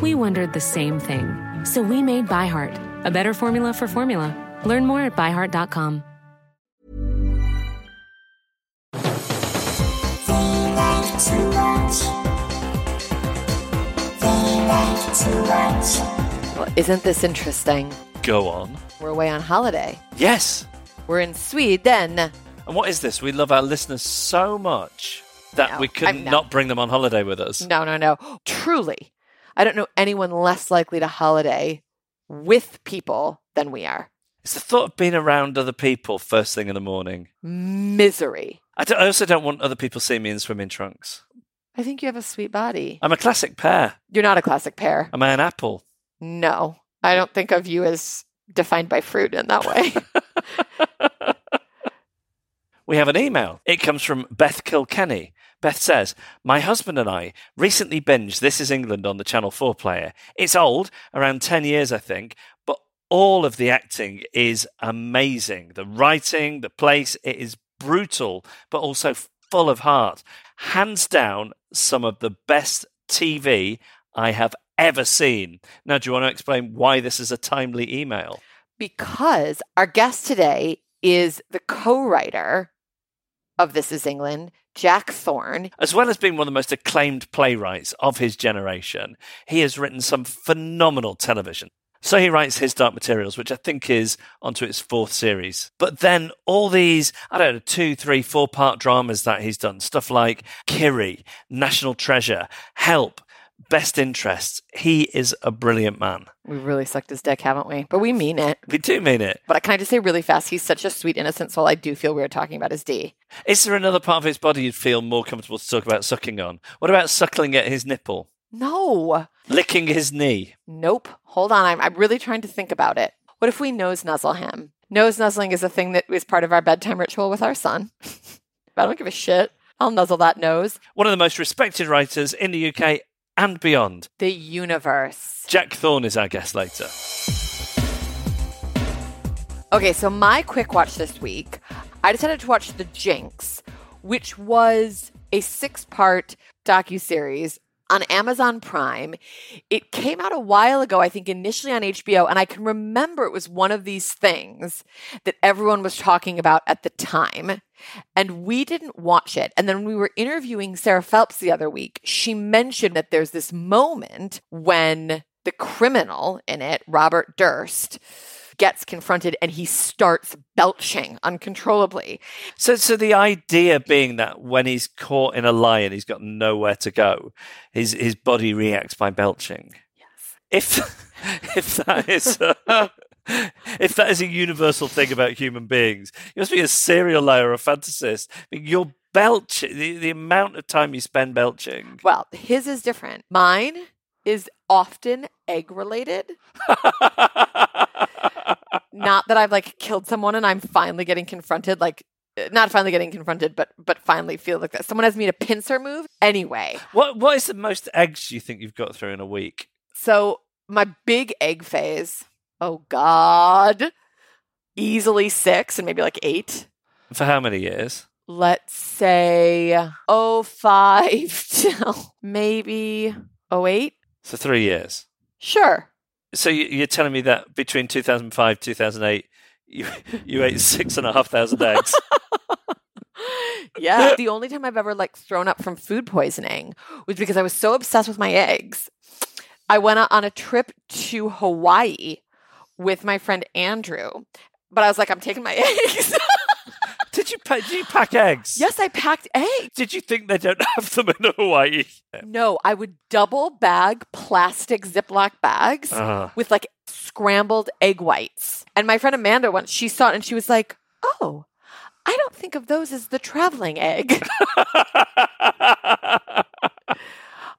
We wondered the same thing. So we made ByHeart, a better formula for formula. Learn more at byheart.com. Well, isn't this interesting? Go on. We're away on holiday. Yes. We're in Sweden. And what is this? We love our listeners so much that No, we could I'm not. not bring them on holiday with us. No, no, no. Truly, I don't know anyone less likely to holiday with people than we are. It's the thought of being around other people first thing in the morning. Misery. I, don't- I also don't want other people seeing me in swimming trunks. I think you have a sweet body. I'm a classic pear. You're not a classic pear. Am I an apple? No, I don't think of you as defined by fruit in that way. We have an email. It comes from Beth Kilkenny. Beth says, My husband and I recently binged This Is England on the Channel 4 player. It's old, around 10 years, I think, but all of the acting is amazing. The writing, the place, it is brutal, but also full of heart. Hands down, some of the best TV I have ever seen. Now, do you want to explain why this is a timely email? because our guest today is the co writer of This Is England, Jack Thorne. As well as being one of the most acclaimed playwrights of his generation, he has written some phenomenal television. So he writes his Dark Materials, which I think is onto its fourth series. But then all these, I don't know, two, three, four part dramas that he's done, stuff like Kiri, National Treasure, Help, Best Interests. He is a brilliant man. We really sucked his dick, haven't we? But we mean it. We do mean it. But can I just say really fast, he's such a sweet, innocent soul. I do feel weird talking about his D. Is there another part of his body you'd feel more comfortable to talk about sucking on? What about suckling at his nipple? No. Licking his knee? Nope. Hold on. I'm, I'm really trying to think about it. What if we nose nuzzle him? Nose nuzzling is a thing that is part of our bedtime ritual with our son. I don't give a shit. I'll nuzzle that nose. one of the most respected writers in the UK and beyond. The universe. Jack Thorne is our guest later. Okay, so my quick watch this week, I decided to watch The Jinx, which was a six-part docu-series on Amazon Prime. It came out a while ago, I think initially on HBO, and I can remember it was one of these things that everyone was talking about at the time. And we didn't watch it. And then when we were interviewing Sarah Phelps the other week, she mentioned that there's this moment when the criminal in it, Robert Durst, gets confronted and he starts belching uncontrollably. So, so the idea being that when he's caught in a lie and he's got nowhere to go, his his body reacts by belching. Yes. If if that is a, if that is a universal thing about human beings, you must be a serial liar or a fantasist. You're belch the, the amount of time you spend belching. Well, his is different. Mine is often egg related. Not that I've like killed someone and I'm finally getting confronted, like uh, not finally getting confronted, but but finally feel like that. Someone has made a pincer move. Anyway, what what is the most eggs you think you've got through in a week? so my big egg phase, oh God, easily six and maybe like eight. For how many years? Let's say oh five till maybe oh eight. So three years. Sure. So you- you're telling me that between 2005 2008, you you ate six and a half thousand eggs. yeah. The only time I've ever like thrown up from food poisoning was because I was so obsessed with my eggs. I went on a trip to Hawaii with my friend Andrew, but I was like, I'm taking my eggs. Pack, did you pack eggs? Yes, I packed eggs. Did you think they don't have them in Hawaii? No, I would double bag plastic Ziploc bags Ah. with like scrambled egg whites. And my friend Amanda once she saw it and she was like, "Oh, I don't think of those as the traveling egg."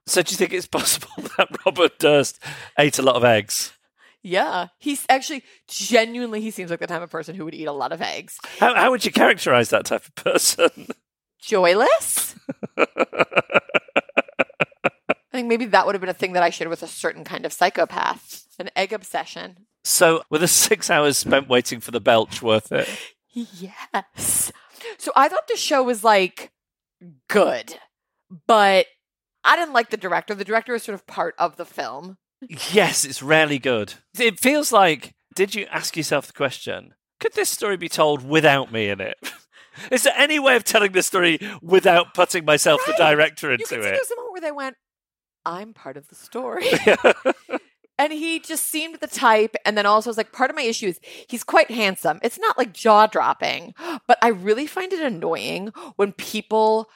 so do you think it's possible that Robert Durst ate a lot of eggs? Yeah, he's actually genuinely he seems like the type of person who would eat a lot of eggs. How, how would you characterize that type of person? Joyless? I think maybe that would have been a thing that I shared with a certain kind of psychopath, an egg obsession. So, were the six hours spent waiting for the belch worth it? Yes. So I thought the show was like good, but I didn't like the director. The director is sort of part of the film. Yes, it's rarely good. It feels like, did you ask yourself the question, could this story be told without me in it? Is there any way of telling this story without putting myself, Right. the director, into see it? there's a moment where they went, I'm part of the story. and he just seemed the type. And then also, I was like, part of my issue is he's quite handsome. It's not like jaw dropping, but I really find it annoying when people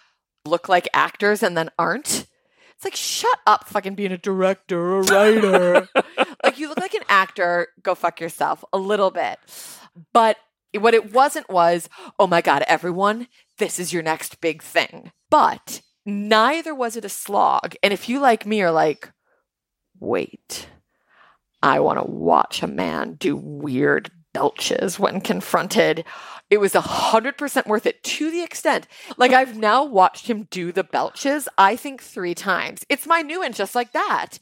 look like actors and then aren't. It's like, shut up, fucking being a director or a writer. like, you look like an actor, go fuck yourself a little bit. But what it wasn't was, oh my God, everyone, this is your next big thing. But neither was it a slog. And if you, like me, are like, wait, I want to watch a man do weird belches when confronted. It was a hundred percent worth it to the extent, like I've now watched him do the belches. I think three times. It's my new and just like that.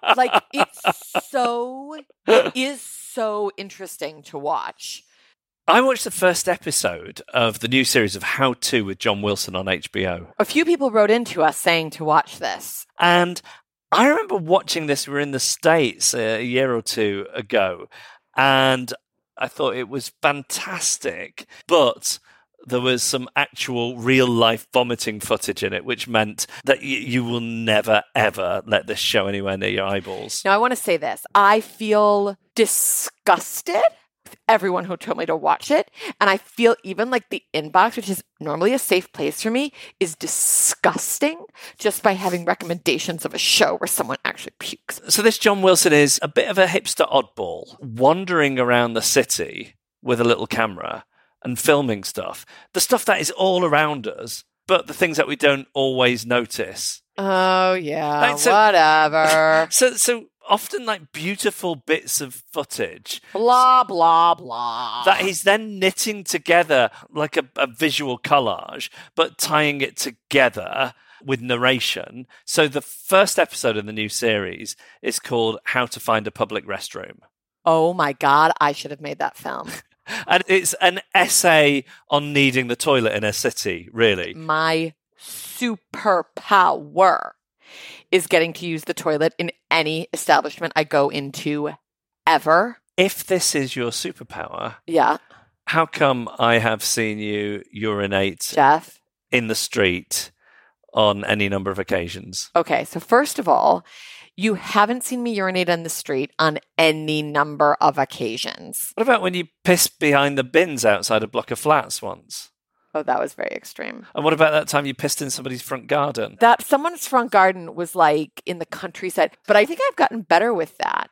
like it's so it is so interesting to watch. I watched the first episode of the new series of How To with John Wilson on HBO. A few people wrote into us saying to watch this. And I remember watching this. We were in the States a year or two ago, and I thought it was fantastic. But there was some actual real life vomiting footage in it, which meant that y- you will never, ever let this show anywhere near your eyeballs. Now I want to say this. I feel disgusted everyone who told me to watch it. And I feel even like the inbox, which is normally a safe place for me, is disgusting just by having recommendations of a show where someone actually pukes. So, this John Wilson is a bit of a hipster oddball, wandering around the city with a little camera and filming stuff. The stuff that is all around us, but the things that we don't always notice. Oh yeah, Like, so- whatever. So, so often like beautiful bits of footage blah blah blah. that he's then knitting together like a, a visual collage, but tying it together with narration. So the first episode of the new series is called "How to Find a Public Restroom." oh my god, I should have made that film. And it's an essay on needing the toilet in a city, really. my superpower is getting to use the toilet in any establishment I go into ever. If this is your superpower, Yeah, how come I have seen you urinate Jeff. in the street on any number of occasions? Okay, so first of all, you haven't seen me urinate in the street on any number of occasions. What about when you pissed behind the bins outside a block of flats once? Oh, that was very extreme. And what about that time you pissed in somebody's front garden? That someone's front garden was like in the countryside, but I think I've gotten better with that.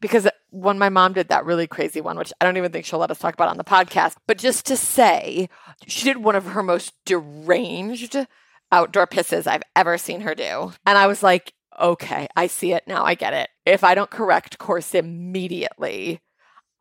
Because when my mom did that really crazy one, which I don't even think she'll let us talk about on the podcast, but just to say, she did one of her most deranged outdoor pisses I've ever seen her do. And I was like, okay, I see it now. I get it. If I don't correct course immediately,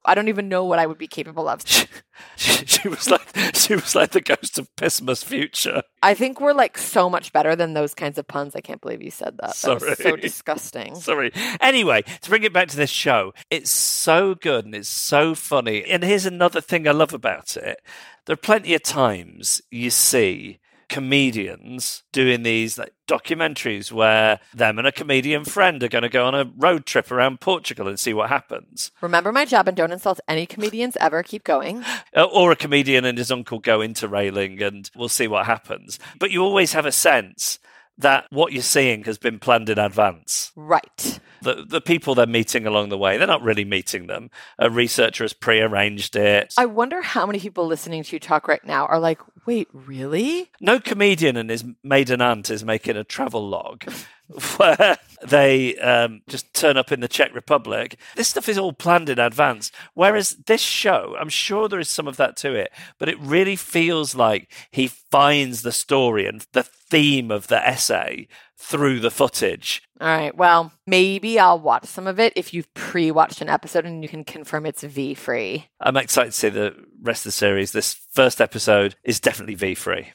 I don't even know what I would be capable of. she, she was like she was like the ghost of Pissmas future. I think we're like so much better than those kinds of puns. I can't believe you said that. That was so disgusting. Sorry. Anyway, to bring it back to this show, it's so good and it's so funny. And here's another thing I love about it. There are plenty of times you see comedians doing these like documentaries where them and a comedian friend are going to go on a road trip around Portugal and see what happens. Remember my job and don't insult any comedians ever. Keep going. Uh, Or a comedian and his uncle go into railing and we'll see what happens. But you always have a sense that what you're seeing has been planned in advance. Right. The, the people they're meeting along the way, they're not really meeting them. A researcher has prearranged it. I wonder how many people listening to you talk right now are like, wait, really? No comedian and his maiden aunt is making a travel log where they um, just turn up in the Czech Republic. This stuff is all planned in advance. Whereas this show, I'm sure there is some of that to it, but it really feels like he finds the story and the theme of the essay through the footage. All right. Well, maybe I'll watch some of it if you've pre watched an episode and you can confirm it's V free. I'm excited to see the rest of the series. This first episode is definitely V free.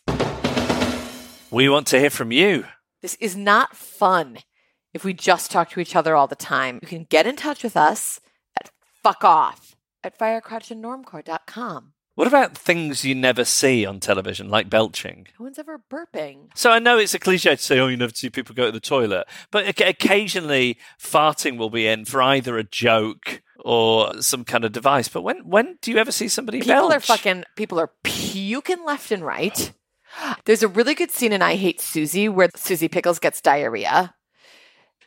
We want to hear from you. This is not fun if we just talk to each other all the time. You can get in touch with us at fuck off at firecrotchandnormcore.com. What about things you never see on television, like belching? No one's ever burping. So I know it's a cliche to say, oh, you never see people go to the toilet, but occasionally farting will be in for either a joke or some kind of device. But when when do you ever see somebody People belch? are fucking, people are puking left and right. There's a really good scene in I Hate Susie where Susie Pickles gets diarrhea.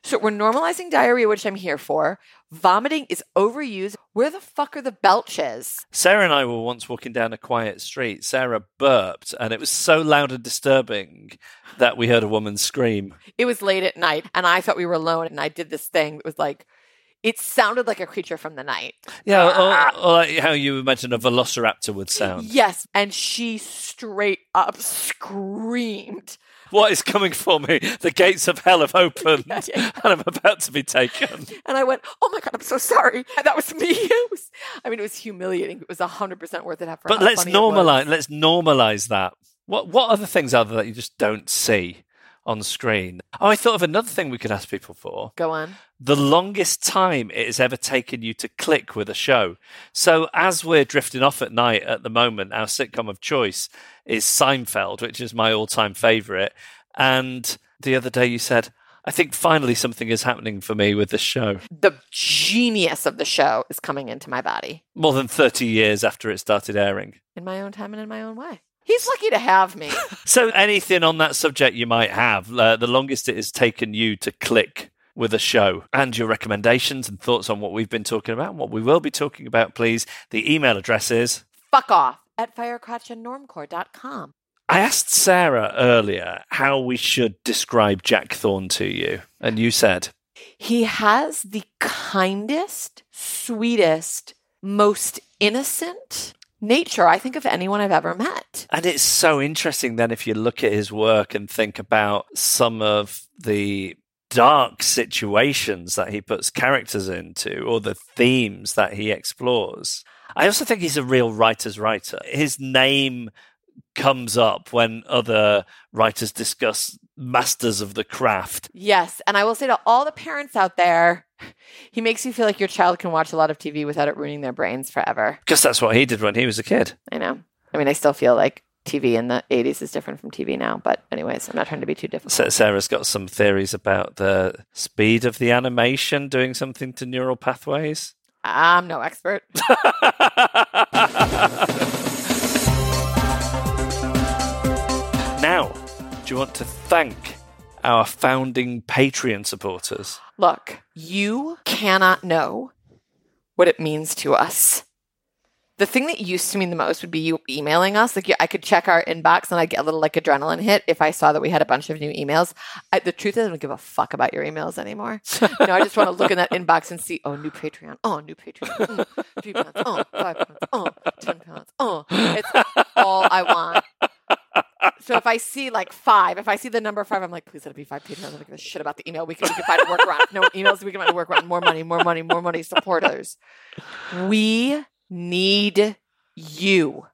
So we're normalizing diarrhea, which I'm here for. Vomiting is overused. Where the fuck are the belches? Sarah and I were once walking down a quiet street. Sarah burped, and it was so loud and disturbing that we heard a woman scream. It was late at night, and I thought we were alone, and I did this thing that was like, it sounded like a creature from the night. Yeah, or, ah. or like how you imagine a velociraptor would sound. Yes, and she straight up screamed. What is coming for me? The gates of hell have opened, Yeah, yeah. and I'm about to be taken. And I went, "Oh my god, I'm so sorry." And that was me. It was, I mean, it was humiliating. It was hundred percent worth it. But let's normalize. Let's normalize that. What what other things are there that you just don't see on screen? Oh, I thought of another thing we could ask people for. Go on. the longest time it has ever taken you to click with a show. So, as we're drifting off at night at the moment, our sitcom of choice is Seinfeld, which is my all time favorite. And the other day you said, I think finally something is happening for me with this show. The genius of the show is coming into my body More than 30 years after it started airing. in my own time and in my own way. He's lucky to have me. So, anything on that subject you might have, uh, the longest it has taken you to click with a show, and your recommendations and thoughts on what we've been talking about and what we will be talking about, please. The email address is Fuck off at firecrotchandnormcore.com. I asked Sarah earlier how we should describe Jack Thorne to you, and you said, He has the kindest, sweetest, most innocent nature I think of anyone I've ever met. and it's so interesting then if you look at his work and think about some of the dark situations that he puts characters into or the themes that he explores. I also think he's a real writer's writer. His name comes up when other writers discuss masters of the craft. Yes, and I will say to all the parents out there, he makes you feel like your child can watch a lot of TV without it ruining their brains forever. Because that's what he did when he was a kid. I know. I mean, I still feel like TV in the 80s is different from TV now, but anyways, I'm not trying to be too difficult. Sarah's got some theories about the speed of the animation doing something to neural pathways. I'm no expert. do you want to thank our founding Patreon supporters? Look, you cannot know what it means to us. The thing that used to mean the most would be you emailing us. Like, I could check our inbox and I'd get a little like adrenaline hit if I saw that we had a bunch of new emails. I, the truth is, I don't give a fuck about your emails anymore. you know, I just want to look in that inbox and see, oh, new Patreon, oh, new Patreon, mm, three pounds, oh, five pounds, oh, ten pounds, oh. It's all I want. So if I see like five, if I see the number five, I'm like, please let it be five Patreons. I don't give a shit about the email. We can, we can find a workaround. No emails, we can find a workaround. More money, more money, more money. Supporters. We need you.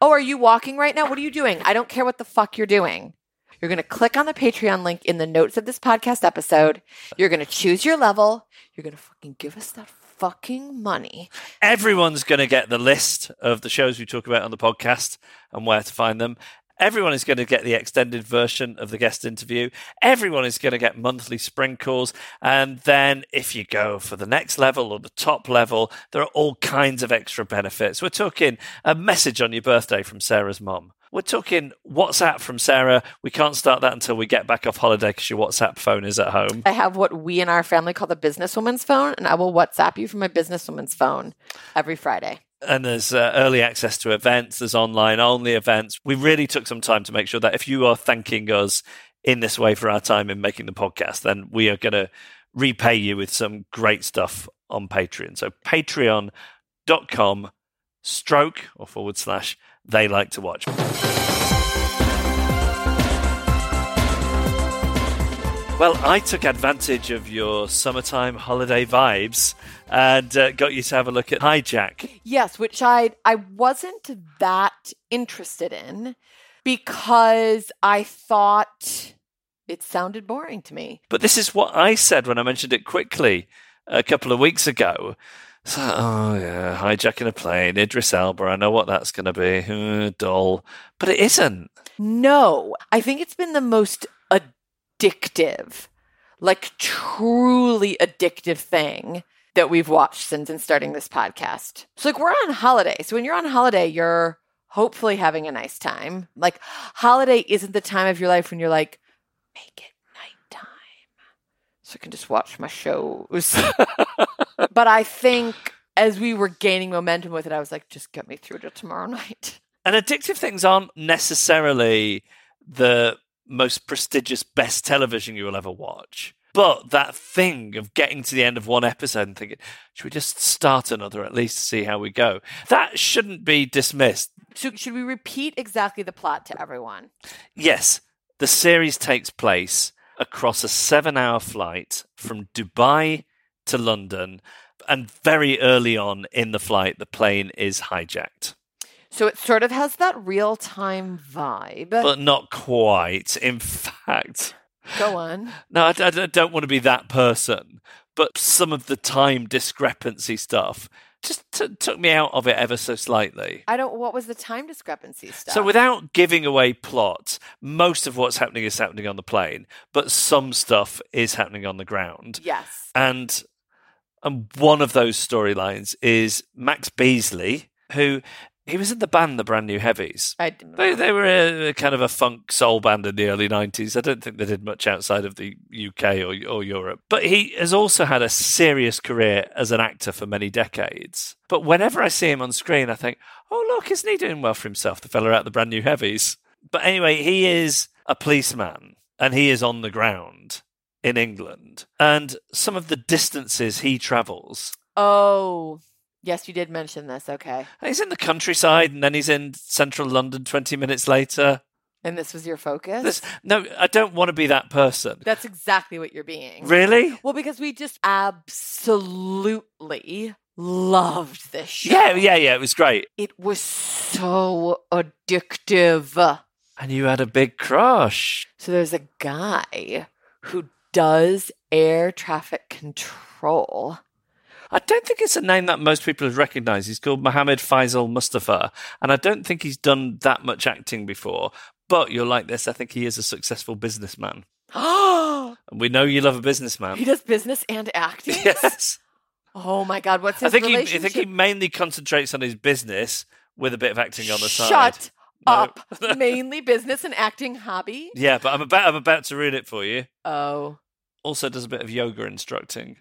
Oh, are you walking right now? What are you doing? I don't care what the fuck you're doing. You're going to click on the Patreon link in the notes of this podcast episode. You're going to choose your level. You're going to fucking give us that fucking money. Everyone's going to get the list of the shows we talk about on the podcast and where to find them. Everyone is going to get the extended version of the guest interview. Everyone is going to get monthly sprinkles. And then if you go for the next level or the top level, there are all kinds of extra benefits. We're talking a message on your birthday from Sarah's mom We're talking WhatsApp from Sarah. We can't start that until we get back off holiday because your WhatsApp phone is at home. I have what we in our family call the businesswoman's phone, and I will WhatsApp you from my businesswoman's phone every Friday. And there's uh, early access to events, there's online only events. We really took some time to make sure that if you are thanking us in this way for our time in making the podcast, then we are going to repay you with some great stuff on Patreon. So patreon.com stroke or forward slash they like to watch. Well, I took advantage of your summertime holiday vibes and uh, got you to have a look at Hijack. Yes, which I I wasn't that interested in because I thought it sounded boring to me. But this is what I said when I mentioned it quickly a couple of weeks ago. So, oh yeah, hijacking a plane, Idris Elba. I know what that's going to be. Uh, dull, but it isn't. No, I think it's been the most addictive, like truly addictive thing that we've watched since starting this podcast. So, like, we're on holiday. So, when you're on holiday, you're hopefully having a nice time. Like, holiday isn't the time of your life when you're like, make it nighttime so I can just watch my shows. but I think as we were gaining momentum with it, I was like, just get me through to tomorrow night. And addictive things aren't necessarily the most prestigious best television you will ever watch. But that thing of getting to the end of one episode and thinking, should we just start another at least to see how we go? That shouldn't be dismissed. So, should we repeat exactly the plot to everyone? Yes. The series takes place across a seven hour flight from Dubai to London. And very early on in the flight, the plane is hijacked. So it sort of has that real time vibe. But not quite. In fact, Go on. No, I, I don't want to be that person. But some of the time discrepancy stuff just t- took me out of it ever so slightly. I don't. What was the time discrepancy stuff? So, without giving away plot, most of what's happening is happening on the plane, but some stuff is happening on the ground. yes, And and one of those storylines is Max Beesley, who he was in the band The Brand New Heavies. I didn't They, they were a, a kind of a funk soul band in the early 90s. I don't think they did much outside of the UK or, or Europe. But he has also had a serious career as an actor for many decades. But whenever I see him on screen, I think, oh, look, isn't he doing well for himself, the fella out the Brand New Heavies? But anyway, he is a policeman and he is on the ground in England. And some of the distances he travels Oh, yes, you did mention this. Okay, He's in the countryside and then he's in central London 20 minutes later. and this was your focus. This, no, I don't want to be that person. That's exactly what you're being. Really? Well, because we just absolutely loved this show. Yeah, yeah, yeah. It was great. It was so addictive. And you had a big crush. So there's a guy who does air traffic control. I don't think it's a name that most people have recognized. He's called Mohammed Faisal Mustafa. And I don't think he's done that much acting before. But you're like this. I think he is a successful businessman. Oh, And we know you love a businessman. he does business and acting. Yes. Oh my God, what's I his think, he, I think he mainly concentrates on his business with a bit of acting on the side. Shut No. up. Mainly business and acting hobby. Yeah, but I'm about I'm about to ruin it for you. Oh, Also does a bit of yoga instructing.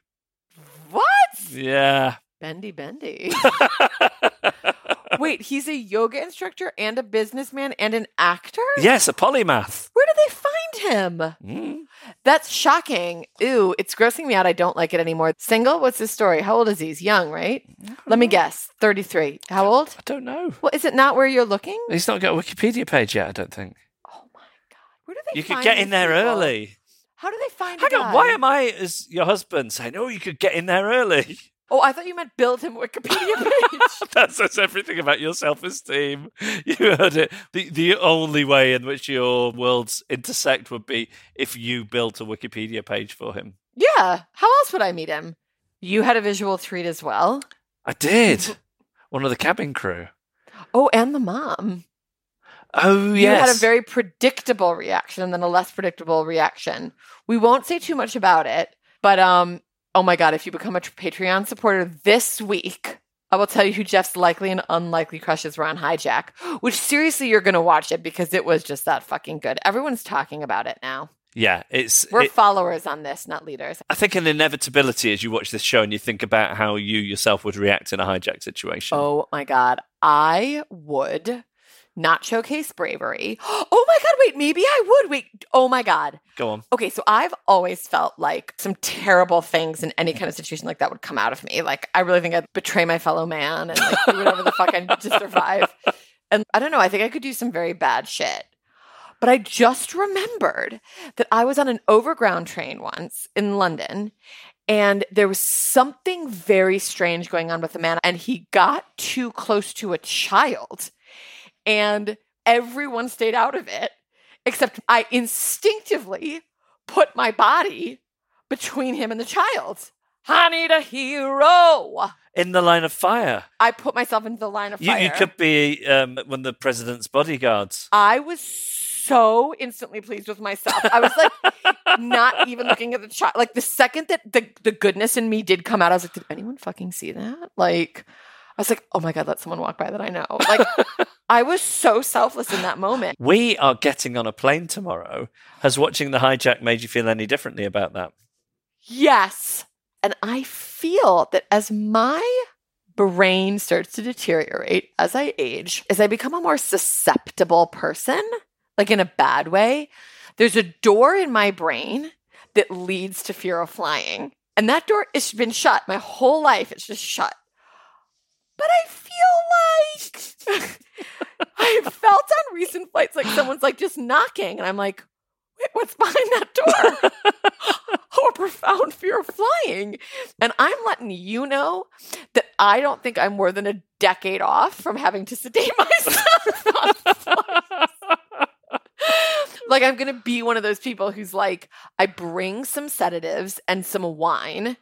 What? Yeah. Bendy, bendy. Wait, he's a yoga instructor and a businessman and an actor. yes, a polymath. Where do they find him? Mm. That's shocking. Ew, it's grossing me out. I don't like it anymore. Single? What's his story? How old is he? He's young, right? Let me guess. 33. How old? I don't know. Well, is it not where you're looking? He's not got a Wikipedia page yet, I don't think. Oh my God. Where do they You could get in there people? early. How do they find Hang on, why am I, as your husband, saying, oh, you could get in there early? Oh, I thought you meant build him a Wikipedia page. that says everything about your self esteem. You heard it. The, the only way in which your worlds intersect would be if you built a Wikipedia page for him. yeah. How else would I meet him? You had a visual treat as well. I did. One of the cabin crew. Oh, and the mom. Oh, You had a very predictable reaction and then a less predictable reaction. We won't say too much about it, but um, oh my god, if you become a Patreon supporter this week, I will tell you who Jeff's likely and unlikely crushes were on Hijack, which seriously, you're going to watch it because it was just that fucking good. Everyone's talking about it now. Yeah, it's. We're it- followers on this, not leaders. I think an inevitability as you watch this show and you think about how you yourself would react in a hijack situation. Oh my God. I would not showcase bravery. Oh my God. Wait, maybe I would. Wait. Oh my God. Go on. Okay, so I've always felt like some terrible things in any kind of situation like that would come out of me. Like I really think I'd betray my fellow man and like do whatever the fuck I need to survive. And I don't know, I think I could do some very bad shit. But I just remembered that I was on an overground train once in London and there was something very strange going on with the man and he got too close to a child and everyone stayed out of it except I instinctively put my body between him and the child. I need a hero. In the line of fire. I put myself into the line of You, fire. you could be um, one of the president's bodyguards. I was so instantly pleased with myself. I was like not even looking at the child. Like the second that the the goodness in me did come out, I was like, did anyone fucking see that? Like I was like, oh my god, let someone walk by that I know. Like I was so selfless in that moment. We are getting on a plane tomorrow. Has watching the hijack made you feel any differently about that? Yes. And I feel that as my brain starts to deteriorate as I age, as I become a more susceptible person, like in a bad way, there's a door in my brain that leads to fear of flying. And that door has been shut my whole life. It's just shut. But I feel like I felt on recent flights like someone's like just knocking. And I'm like, wait, what's behind that door? oh, a profound fear of flying. And I'm letting you know that I don't think I'm more than a decade off from having to sedate myself. like, I'm to be one of those people who's like, I bring some sedatives and some wine,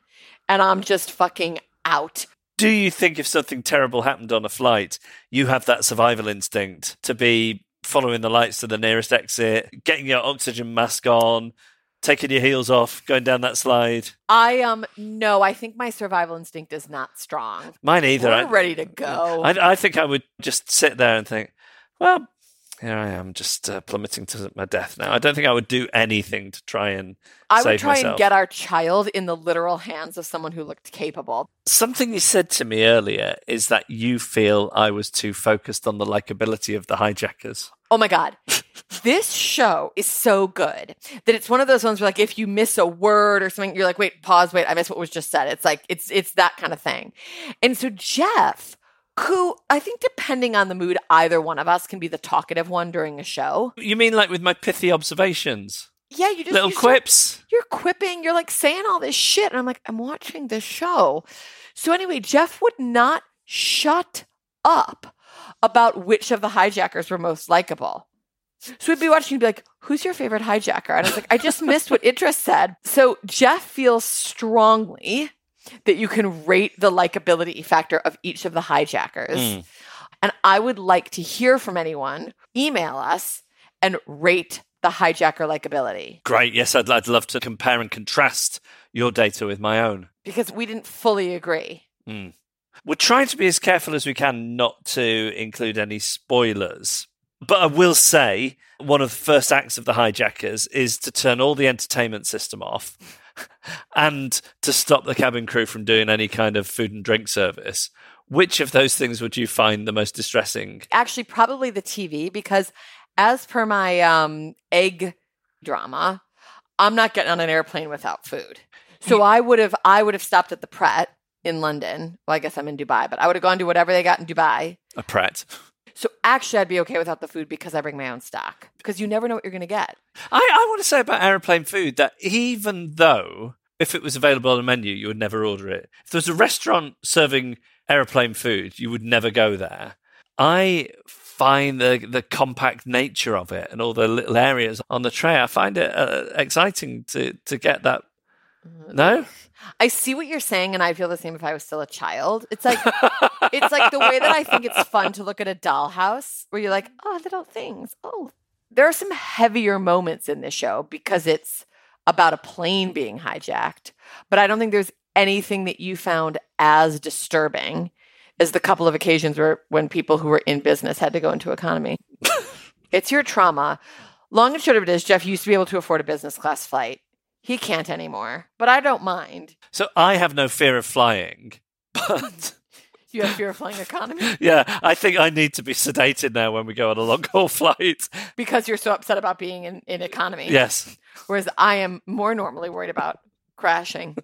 and I'm just fucking out. Do you think if something terrible happened on a flight, you have that survival instinct to be following the lights to the nearest exit, getting your oxygen mask on, taking your heels off, going down that slide? I um no, I think my survival instinct is not strong. Mine either. I'm ready to go. I, I think I would just sit there and think, well, here I am, just uh, plummeting to my death now. I don't think I would do anything to try and I would try myself. and get our child in the literal hands of someone who looked capable. Something you said to me earlier is that you feel I was too focused on the likability of the hijackers. Oh my God. this show is so good that it's one of those ones where like if you miss a word or something, you're like, wait, pause, wait, I missed what was just said. It's like it's it's that kind of thing. And so Jeff, who I think depending on the mood, either one of us can be the talkative one during a show. You mean like with my pithy observations? Yeah, you just Little you start- quips? you're quipping, you're like saying all this shit. And I'm like, I'm watching this show. So anyway, Jeff would not shut up about which of the hijackers were most likable. So we'd be watching and be like, who's your favorite hijacker? And I was like, I just missed what Idris said. So Jeff feels strongly that you can rate the likability factor of each of the hijackers. Mm. And I would like to hear from anyone. Email us and rate the hijacker likability Great. Yes, I'd, I'd love to compare and contrast your data with my own. because we didn't fully agree. Mm. We're trying to be as careful as we can not to include any spoilers. But I will say, one of the first acts of the hijackers is to turn all the entertainment system off and to stop the cabin crew from doing any kind of food and drink service. Which of those things would you find the most distressing? Actually, probably the TV because, as per my um, egg drama, I'm not getting on an airplane without food. So I would have I would have stopped at the Pret in London. Well, I guess I'm in Dubai, but I would have gone to whatever they got in Dubai. A Pret. So actually, I'd be okay without the food because I bring my own stock. Because you never know what you're going to get. I, I want to say about aeroplane food that even though if it was available on a menu, you would never order it. If there was a restaurant serving aeroplane food, you would never go there. I find the the compact nature of it and all the little areas on the tray. I find it uh, exciting to to get that. No, I see what you're saying, and I feel the same if I was still a child. It's like it's like the way that I think it's fun to look at a dollhouse where you're like, oh, little things. Oh, there are some heavier moments in this show because it's about a plane being hijacked. But I don't think there's anything that you found as disturbing as the couple of occasions where when people who were in business had to go into economy. it's your trauma. Long and short of it is, Jeff used to be able to afford a business class flight. He can't anymore, but I don't mind. So I have no fear of flying, but. You have fear of flying economy? yeah, I think I need to be sedated now when we go on a long haul flight. Because you're so upset about being in, in economy. Yes. Whereas I am more normally worried about crashing.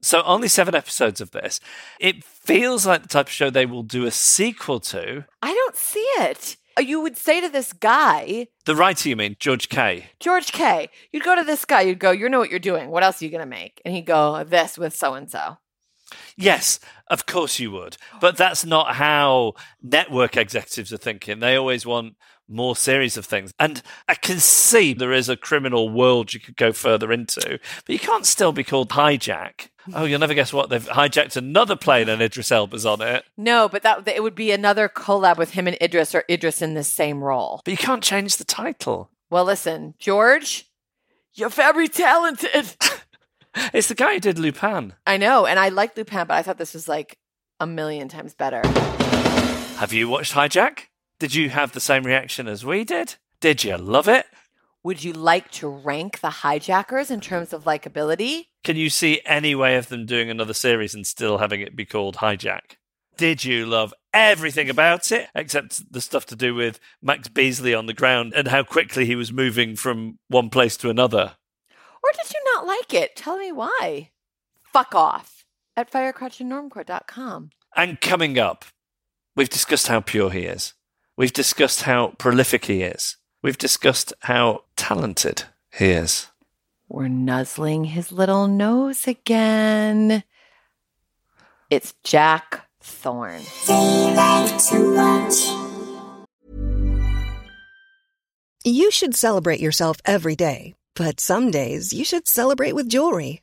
So only seven episodes of this. It feels like the type of show they will do a sequel to. I don't see it. Uh, you would say to this guy, The writer, you mean, George Kay. George Kay. You'd go to this guy, you'd go, You know what you're doing. What else are you going to make? And he'd go, This with so and so. Yes, of course you would. But that's not how network executives are thinking. They always want more series of things. And I can see there is a criminal world you could go further into, but you can't still be called hijack. Oh, you'll never guess what? They've hijacked another plane and Idris Elba's on it. No, but that it would be another collab with him and Idris or Idris in the same role. But you can't change the title. Well, listen, George, you're very talented. it's the guy who did Lupin. I know, and I like Lupin, but I thought this was like a million times better. Have you watched Hijack? Did you have the same reaction as we did? Did you love it? Would you like to rank the hijackers in terms of likability? Can you see any way of them doing another series and still having it be called Hijack? Did you love everything about it except the stuff to do with Max Beesley on the ground and how quickly he was moving from one place to another? Or did you not like it? Tell me why. Fuck off at firecrotchandnormcore.com. And coming up, we've discussed how pure he is. We've discussed how prolific he is. We've discussed how talented he is. We're nuzzling his little nose again. It's Jack Thorne. You should celebrate yourself every day, but some days you should celebrate with jewelry.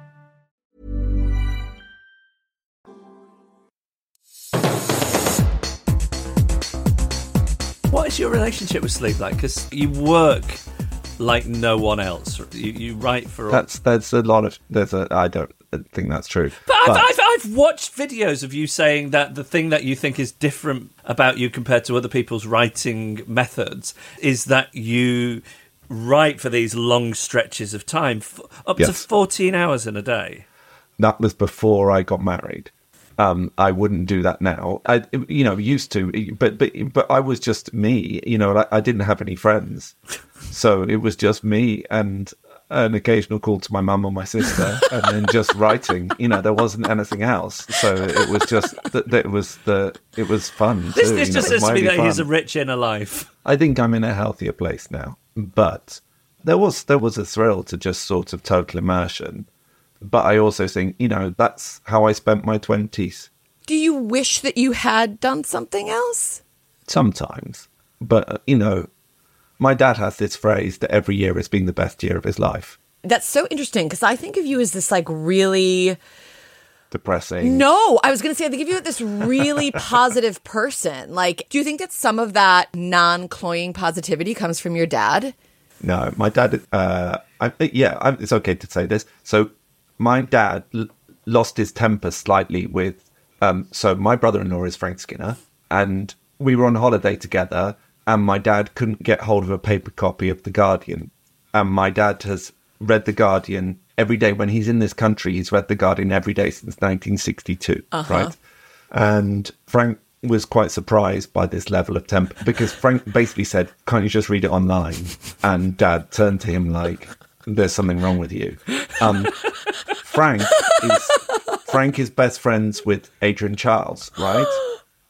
What is your relationship with sleep like? Because you work like no one else. You, you write for all. That's there's a lot of there's a I don't think that's true. But, I've, I've, I've watched videos of you saying that the thing that you think is different about you compared to other people's writing methods is that you write for these long stretches of time, up to 14 hours in a day. that was before I got married. Um, I wouldn't do that now. I, you know, used to, but but but I was just me. You know, I, I didn't have any friends, so it was just me and an occasional call to my mum or my sister, and then just writing. You know, there wasn't anything else, so it was just that it was the it was fun. This, too, this know, just it says to me that he's a rich inner life. I think I'm in a healthier place now. But there was there was a thrill to just sort of total immersion. But I also think, you know, that's how I spent my twenties. Do you wish that you had done something else? Sometimes. But uh, you know, my dad has this phrase that every year has been the best year of his life. That's so interesting because I think of you as this like really depressing. No, I was going to say, they give you as this really positive person. Like, do you think that some of that non cloying positivity comes from your dad? No, my dad. Uh, I, yeah, I, it's okay to say this. So, my dad l- lost his temper slightly with. Um, so, my brother-in-law is Frank Skinner, and we were on holiday together, and my dad couldn't get hold of a paper copy of The Guardian, and my dad has read The Guardian every day when he's in this country. He's read The Guardian every day since 1962, right? And Frank was quite surprised by this level of temper because Frank basically said, "Can't you just read it online?" And Dad turned to him like, "There's something wrong with you." Um, Frank is Frank is best friends with Adrian Chiles, right?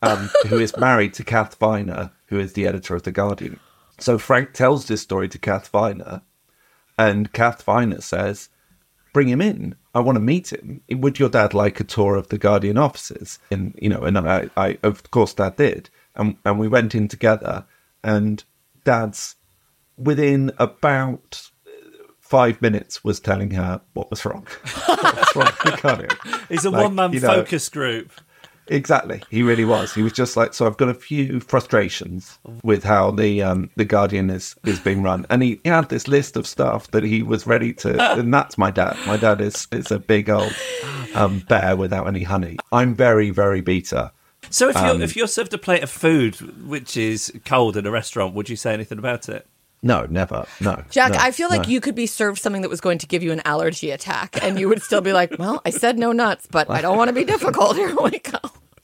Um, who is married to Kath Viner, who is the editor of the Guardian. So Frank tells this story to Kath Viner, and Kath Viner says, bring him in. I want to meet him. Would your dad like a tour of the Guardian offices? And you know, and I, I of course, Dad did, and and we went in together. And Dad's within about five minutes was telling her what was wrong. what was wrong with Guardian. A Like, one man you know, focus group. Exactly, he really was. He was just like, so I've got a few frustrations with how the um, the Guardian is is being run, and he, he had this list of stuff that he was ready to. And that's my dad. My dad is is a big old um, bear without any honey. I'm very very beta. So if you're Um, if you're served a plate of food which is cold in a restaurant, would you say anything about it? No, never. No, Jack, no, I feel like no. you could be served something that was going to give you an allergy attack, and you would still be like, well, I said no nuts, but I don't want to be difficult. Here we go.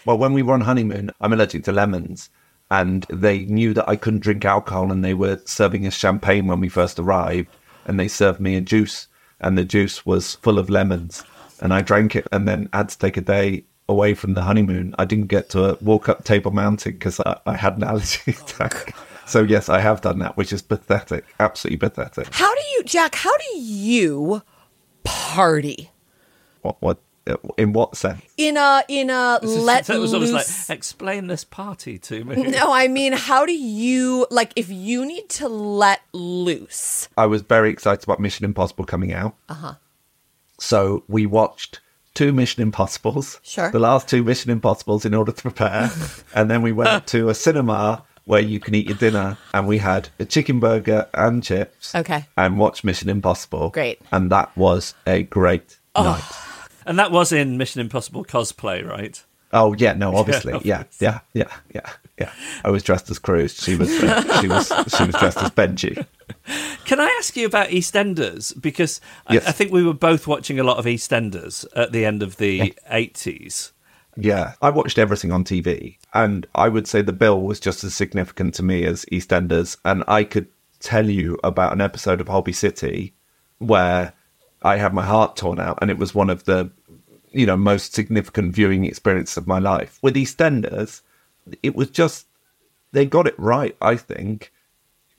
Well, when we were on honeymoon, I'm allergic to lemons, and they knew that I couldn't drink alcohol, and they were serving us champagne when we first arrived, and they served me a juice, and the juice was full of lemons, and I drank it, and then had to take a day away from the honeymoon. I didn't get to walk up Table Mountain because I, I had an allergy attack. So yes, I have done that, which is pathetic, absolutely pathetic. How do you, Jack, how do you party? What? What? In what sense? In a, in a This is- let it was almost loose. like explain this party to me. no, I mean, how do you, like, if you need to let loose? I was very excited about Mission Impossible coming out. Uh huh. So we watched two Mission Impossibles. Sure. The last two Mission Impossibles in order to prepare, and then we went to a cinema where you can eat your dinner, and we had a chicken burger and chips. Okay. And watched Mission Impossible. Great. And that was a great night. And that was in Mission Impossible cosplay, right? Oh yeah, no, obviously, of yeah, yeah, yeah, yeah, yeah. I was dressed as Cruz. She was, uh, she was, she was dressed as Benji. Can I ask you about EastEnders? Because Yes. I, I think we were both watching a lot of EastEnders at the end of the 80s. Yeah, I watched everything on TV, and I would say the bill was just as significant to me as EastEnders. And I could tell you about an episode of Holby City where I had my heart torn out, and it was one of the, you know, most significant viewing experiences of my life. With EastEnders, it was just they got it right. I think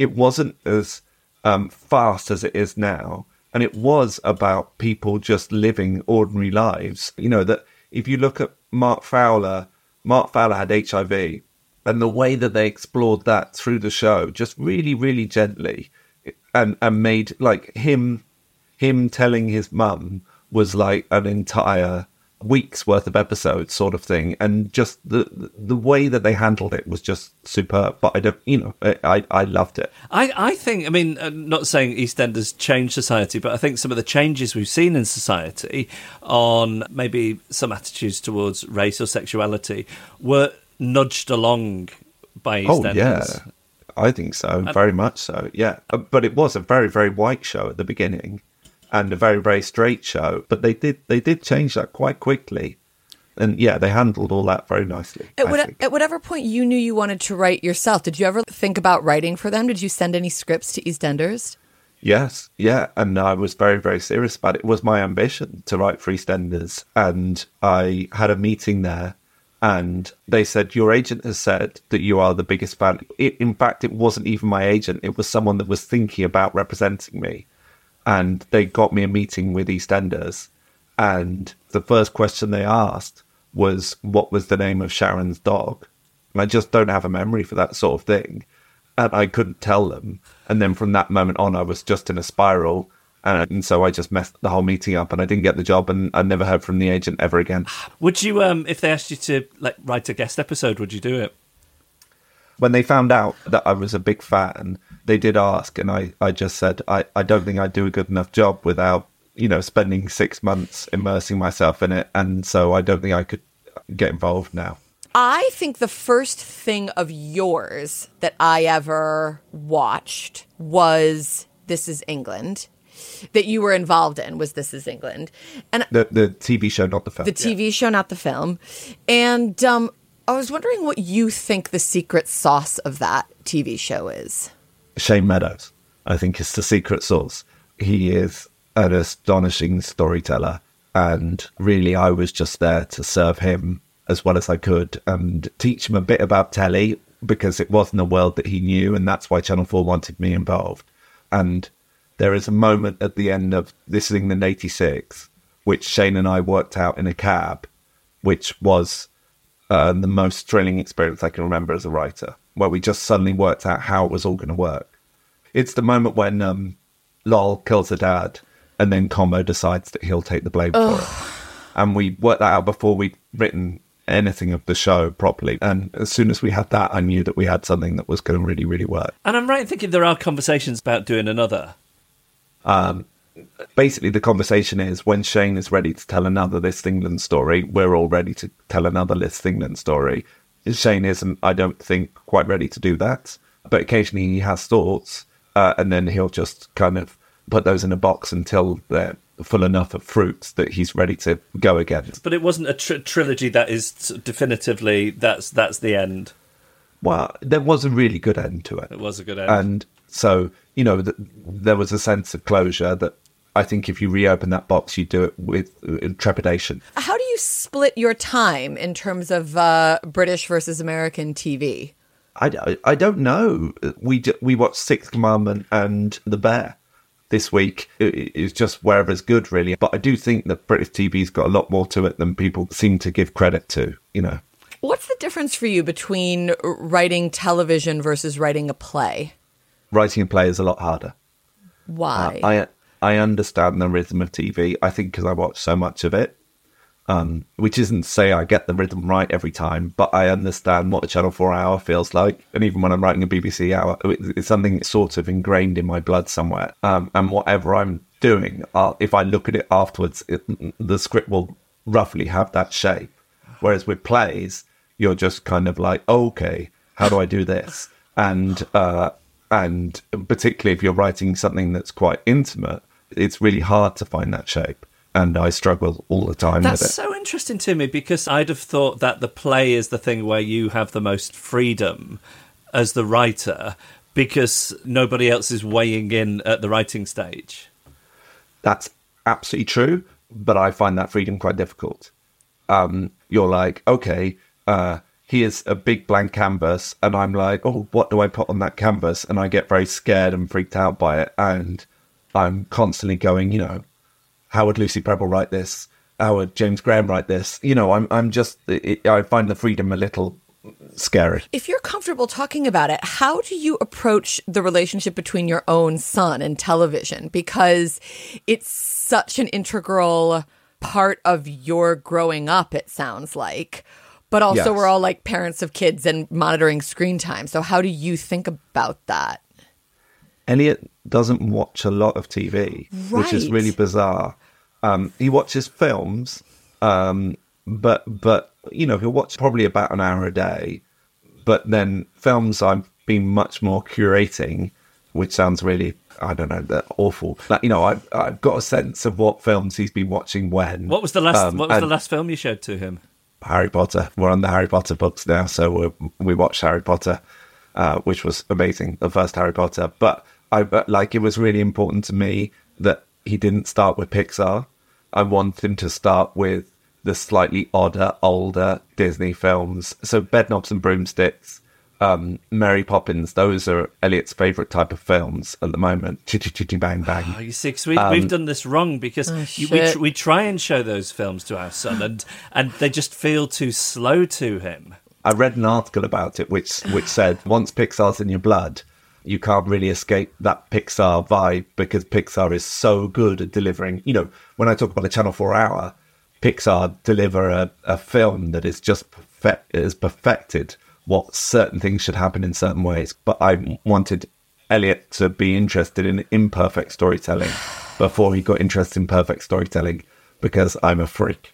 it wasn't as um, fast as it is now. And it was about people just living ordinary lives. You know, that if you look at Mark Fowler, Mark Fowler had HIV, and the way that they explored that through the show, just really, really gently, and, and made like him, him telling his mum was like an entire week's worth of episodes sort of thing. And just the the way that they handled it was just superb. But i don't you know i i loved it. I, I think, I mean, uh, not saying EastEnders changed society, but I think some of the changes we've seen in society on maybe some attitudes towards race or sexuality were nudged along by eastenders Oh EastEnders. yeah, I think so, very much so. Yeah, Uh, but it was a very very white show at the beginning, and a very very straight show. But they did they did change that quite quickly, and yeah, they handled all that very nicely. At, what, at whatever point you knew you wanted to write yourself, did you ever think about writing for them? Did you send any scripts to EastEnders? Yes, yeah, and I was very, very serious about it. It was my ambition to write for EastEnders, and I had a meeting there, and they said your agent has said that you are the biggest fan. It, in fact, it wasn't even my agent; it was someone that was thinking about representing me, and they got me a meeting with EastEnders, and the first question they asked was, "What was the name of Sharon's dog?" And I just don't have a memory for that sort of thing and I couldn't tell them. And then from that moment on, I was just in a spiral. And, so I just messed the whole meeting up, and I didn't get the job, and I never heard from the agent ever again. Would you, um, if they asked you to like write a guest episode, would you do it? When they found out that I was a big fan, they did ask, and I, I just said I, I don't think I'd do a good enough job without you know spending six months immersing myself in it, and so I don't think I could get involved now. I think the first thing of yours that I ever watched was This Is England. That you were involved in was This Is England, and The the TV show, not the film. the TV show, not the film. And um, I was wondering what you think the secret sauce of that TV show is. Shane Meadows, I think, is the secret sauce. He is an astonishing storyteller, and really, I was just there to serve him as well as I could and teach him a bit about telly because it wasn't a world that he knew, and that's why Channel Four wanted me involved. And there is a moment at the end of this is England '86, which Shane and I worked out in a cab, which was uh, the most thrilling experience I can remember as a writer, where we just suddenly worked out how it was all going to work. It's the moment when um, Lol kills her dad, and then Combo decides that he'll take the blame for it. And we worked that out before we'd written anything of the show properly. And as soon as we had that, I knew that we had something that was going to really, really work. And I'm right in thinking there are conversations about doing another. Basically the conversation is when Shane is ready to tell another This England story, we're all ready to tell another This England story. Shane isn't, I don't think, quite ready to do that, but occasionally he has thoughts, uh, and then he'll just kind of put those in a box until they're full enough of fruits that he's ready to go again. But it wasn't a tr- trilogy that is definitively that's that's the end. Well, there was a really good end to it. It was a good end. And so, you know, th- there was a sense of closure that I think if you reopen that box, you do it with uh, trepidation. How do you split your time in terms of uh, British versus American TV? I, I, I don't know. We ju- we watched Sixth Commandment and The Bear this week. It, it's just wherever's good, really. But I do think that British TV's got a lot more to it than people seem to give credit to. You know, What's the difference for you between writing television versus writing a play? writing a play is a lot harder. Why? I I understand the rhythm of TV. I think because I watch so much of it, um, which isn't to say I get the rhythm right every time, but I understand what a Channel Four hour feels like, and even when I'm writing a BBC hour, it's something that's sort of ingrained in my blood somewhere. Um, and whatever I'm doing, I'll, if I look at it afterwards, it, the script will roughly have that shape. Whereas with plays, you're just kind of like, okay, how do I do this? And uh, and particularly if you're writing something that's quite intimate, it's really hard to find that shape. And I struggle all the time That's with it. so interesting to me because I'd have thought that the play is the thing where you have the most freedom as the writer because nobody else is weighing in at the writing stage. That's absolutely true, but I find that freedom quite difficult. Um, you're like, okay, uh, here's a big blank canvas, and I'm like, oh, what do I put on that canvas? And I get very scared and freaked out by it, and I'm constantly going, you know, how would Lucy Prebble write this? How would James Graham write this? You know, I'm, I'm just, it, I find the freedom a little scary. if you're comfortable talking about it, how do you approach the relationship between your own son and television? Because it's such an integral part of your growing up, it sounds like. But also, Yes. we're all like parents of kids and monitoring screen time. So, how do you think about that? Elliot doesn't watch a lot of TV, which is really bizarre. Um, he watches films, um, but but you know he'll watch probably about an hour a day. But then films I've been much more curating, which sounds really I don't know that awful. Like, you know I've I've got a sense of what films he's been watching when. What was the last Um, what was the last film you showed to him? Harry Potter. We're on the Harry Potter books now, so we we watched Harry Potter, uh, which was amazing. The first Harry Potter, but I but like it was really important to me that he didn't start with Pixar. I want him to start with the slightly odder, older Disney films. So Bedknobs and Broomsticks, um, Mary Poppins. Those are Elliot's favorite type of films at the moment. Chitty chitty bang bang. Oh, you see, 'cause we, we've done this wrong because you, we, tr- we try and show those films to our son, and and they just feel too slow to him. I read an article about it which which said once Pixar's in your blood, you can't really escape that Pixar vibe because Pixar is so good at delivering. You know, when I talk about a Channel 4 hour, Pixar deliver a, a film that is just perfect, is perfected what certain things should happen in certain ways. But I wanted Elliot to be interested in imperfect storytelling before he got interested in perfect storytelling because I'm a freak.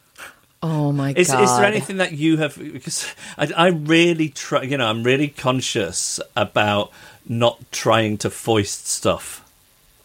Oh my Is, god! is there anything that you have? Because I, I really try. You know, I'm really conscious about not trying to foist stuff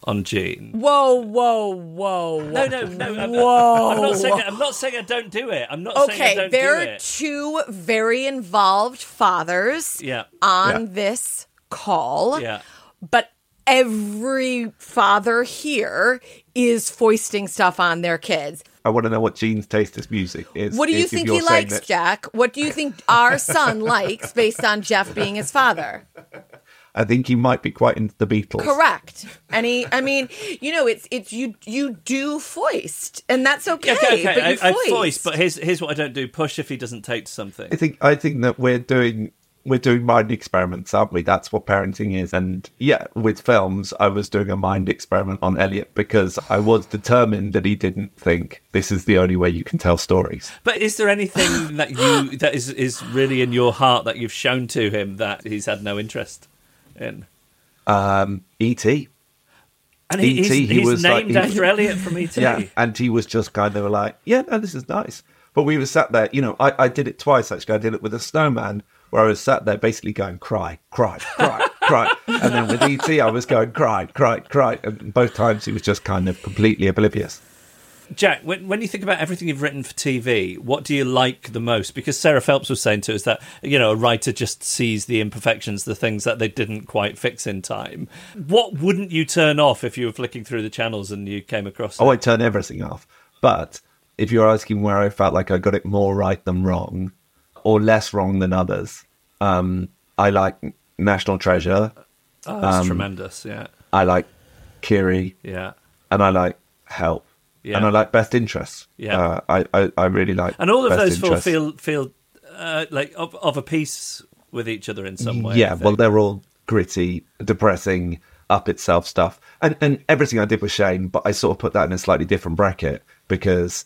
on Gene. Whoa, whoa, whoa! No, no, no. I'm, Whoa. I'm not saying. I'm not saying I don't do it. I'm not saying I Okay, don't there do are it. two very involved fathers Yeah. on Yeah. this call. Yeah. But every father here is foisting stuff on their kids. I want to know what Gene's taste in music is. What do you if think he likes, that- Jack? What do you think our son likes based on Jeff being his father? I think he might be quite into the Beatles. Correct. And he, I mean, you know, it's it's you you do foist, and that's okay. Okay, okay. but you I, I foist. but here's here's what I don't do: push if he doesn't take to something. I think I think that we're doing we're doing mind experiments, aren't we? That's what parenting is. And yeah, with films, I was doing a mind experiment on Elliot because I was determined that he didn't think this is the only way you can tell stories. But is there anything that you that is is really in your heart that you've shown to him that he's had no interest in? Um, E.T. And he, he's, E.T., he he's was like- named after Elliot from E ET. Yeah, and he was just kind of like, yeah, no, this is nice. But we were sat there, you know, I, I did it twice actually. I did it with a snowman where I was sat there basically going, cry, cry, cry, cry. And then with ET, I was going, cry, cry, cry. And both times he was just kind of completely oblivious. Jack, when, when you think about everything you've written for TV, what do you like the most? Because Sarah Phelps was saying to us that you know a writer just sees the imperfections, the things that they didn't quite fix in time. What wouldn't you turn off if you were flicking through the channels and you came across? Oh, it? I turn everything off. But if you're asking where I felt like I got it more right than wrong, or less wrong than others, um, I like National Treasure. Oh, that's um, tremendous. Yeah, I like Kiri, yeah. and I like Help, Yeah. and I like Best Interest. Yeah. uh, I, I I really like. And all of Best those four feel feel uh, like of, of a piece with each other in some way. Yeah, well, they're all gritty, depressing, up itself stuff, and and everything I did was Shane, but I sort of put that in a slightly different bracket because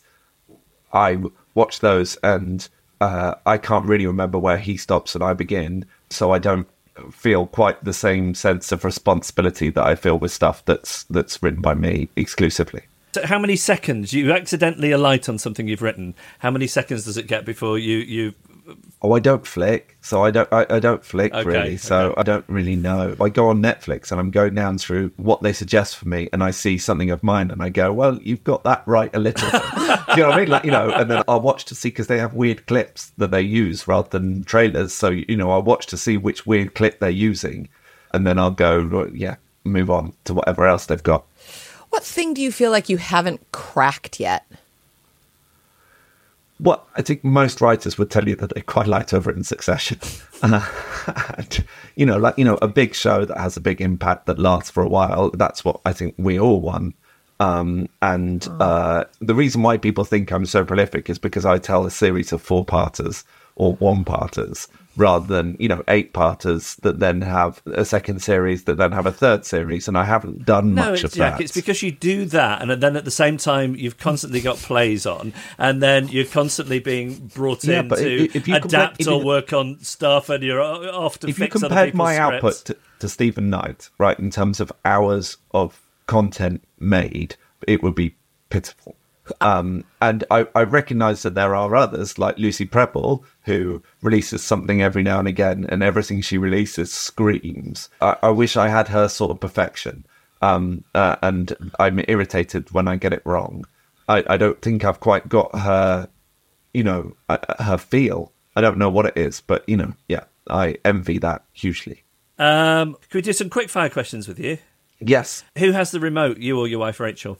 I watch those and uh, I can't really remember where he stops and I begin, so I don't feel quite the same sense of responsibility that I feel with stuff that's that's written by me exclusively. So how many seconds you accidentally alight on something you've written? How many seconds does it get before you you? Oh, I don't flick, so I don't. I, I don't flick Okay, really, so okay. I don't really know. I go on Netflix and I'm going down through what they suggest for me, and I see something of mine, and I go, "Well, you've got that right a little." Do you know what I mean? Like you know, and then I'll watch to see because they have weird clips that they use rather than trailers. So you know, I'll watch to see which weird clip they're using, and then I'll go, "Yeah, move on to whatever else they've got." What thing do you feel like you haven't cracked yet? What I think most writers would tell you that they quite liked over it in succession. Uh, and, you know, like, you know, a big show that has a big impact that lasts for a while. That's what I think we all want. Um, and uh, the reason why people think I'm so prolific is because I tell a series of four parters or one parters rather than, you know, eight parters that then have a second series that then have a third series. And I haven't done No, much of that. it's because you do that, and then at the same time you've constantly got plays on, and then you're constantly being brought Yeah, in to if you compare- adapt if or you- work on stuff, and you're off to if you fix other compared my scripts. output to, to Steven Knight, right, in terms of hours of content made, it would be pitiful. Um, and I, I recognize that there are others like Lucy Prebble who releases something every now and again, and everything she releases screams. I, I wish I had her sort of perfection. Um, uh, and I'm irritated when I get it wrong. I, I don't think I've quite got her you know, uh, her feel. I don't know what it is, but you know, yeah, I envy that hugely. Um, can we do some quick fire questions with you? Yes, Who has the remote, you or your wife Rachel?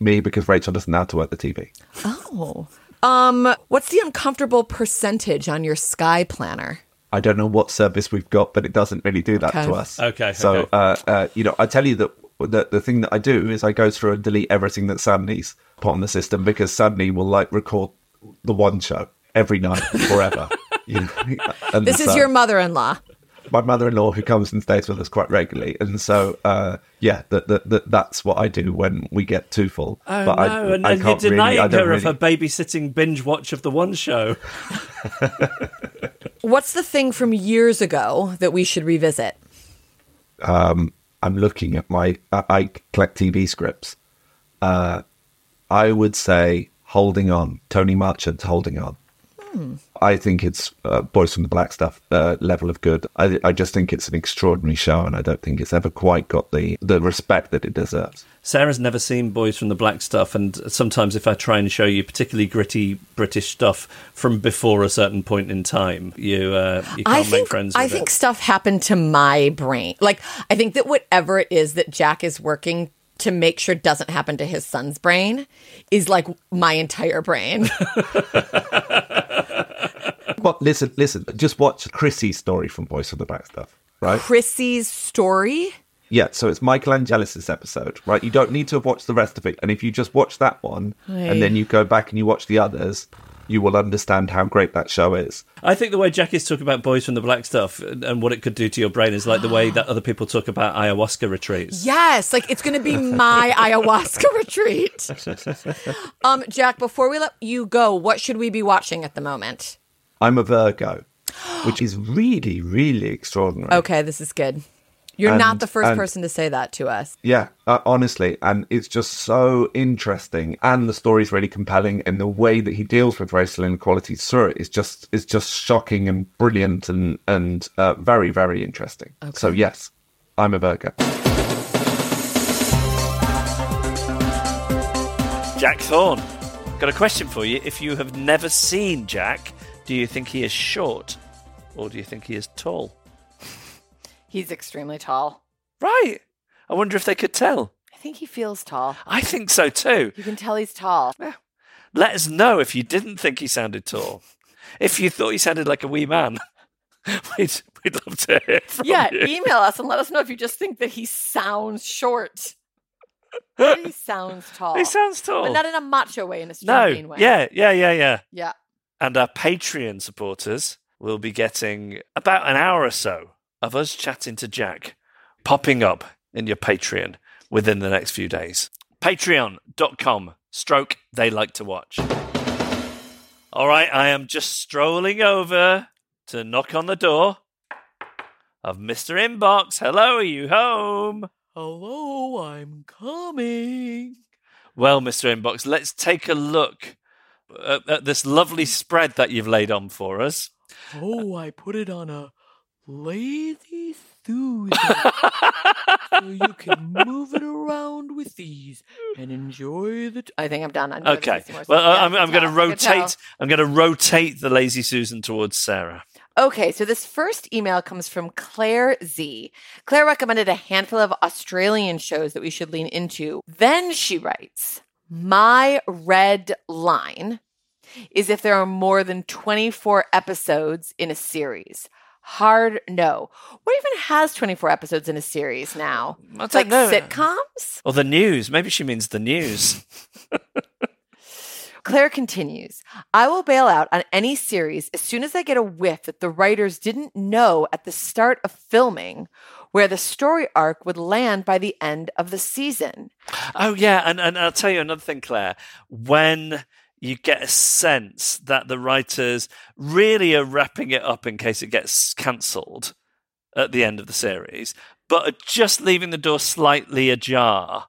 Me because Rachel doesn't know how to work the TV. Oh. Um, what's the uncomfortable percentage on your Sky Planner? I don't know what service we've got, but it doesn't really do that Okay. to us. Okay, So, okay. Uh, uh, you know, I tell you that the, the thing that I do is I go through and delete everything that Sandy's put on the system because Sandy will like record the one show every night forever. you know? and This is so- your mother-in-law. My mother-in-law who comes and stays with us quite regularly, and so uh, yeah, that that that that's what I do when we get too full. Oh but no! I, and I then you're can't really- denying I don't her of her babysitting binge watch of the one show. What's the thing from years ago that we should revisit? um, I'm looking at my I, I collect TV scripts. Uh, I would say holding on. Tony Marchant's holding on. I think it's uh, Boys from the Black Stuff uh, level of good. I, I just think it's an extraordinary show, and I don't think it's ever quite got the the respect that it deserves. Sarah's never seen Boys from the Black Stuff, and sometimes if I try and show you particularly gritty British stuff from before a certain point in time, you uh, you can't I make friends with I it. think stuff happened to my brain. Like I think that whatever it is that Jack is working to make sure doesn't happen to his son's brain is like my entire brain. But listen, listen, just watch Chrissie's story from Boys from the Black Stuff, right? Chrissie's story. Yeah, so it's Michael Angelis' episode, right? You don't need to have watched the rest of it. And if you just watch that one and then you go back and you watch the others, you will understand how great that show is. I think the way Jack is talking about Boys from the Black Stuff and and what it could do to your brain is like the way that other people talk about ayahuasca retreats. Yes, like it's going to be my ayahuasca retreat. Um, Jack, before we let you go, what should we be watching at the moment? I'm a Virgo, which is really, really extraordinary. Okay, this is good. You're not the first and- person to say that to us. Yeah, uh, honestly, and it's just so interesting, and the story's really compelling, and the way that he deals with racial inequalities through it is just is just shocking and brilliant, and and uh, very very interesting. So yes, I'm a Virgo. Jack Thorne, got a question for you. If you have never seen Jack, do you think he is short or do you think he is tall? He's extremely tall. Right. I wonder if they could tell. I think he feels tall. I think so too. You can tell he's tall. Eh. Let us know if you didn't think he sounded tall. If you thought he sounded like a wee man, we'd, we'd love to hear from Yeah, you. email us and let us know if you just think that he sounds short. He sounds tall. He sounds tall. But not in a macho way, in a no, way. yeah, yeah, yeah, yeah. Yeah. And our Patreon supporters will be getting about an hour or so of us chatting to Jack, popping up in your Patreon within the next few days. Patreon.com stroke they like to watch. All right, I am just strolling over to knock on the door of Mr. Inbox. Hello, are you home? Hello, I'm coming. Well, Mr. Inbox, let's take a look at, at this lovely spread that you've laid on for us. Oh, I put it on a lazy Susan. so you can move it around with ease and enjoy the. T- I think I'm done. I know Okay. there's more Well. Yeah, I'm, I I'm going to tell, I can tell. rotate. I'm going to rotate the lazy Susan towards Sarah. Okay, so this first email comes from Claire Z. Claire recommended a handful of Australian shows that we should lean into. Then she writes, My red line is if there are more than 24 episodes in a series. Hard no. What even has 24 episodes in a series now? I don't like know. sitcoms? Or the news. Maybe she means the news. Claire continues, I will bail out on any series as soon as I get a whiff that the writers didn't know at the start of filming where the story arc would land by the end of the season. oh, yeah. And, and I'll tell you another thing, Claire. When you get a sense that the writers really are wrapping it up in case it gets cancelled at the end of the series, but are just leaving the door slightly ajar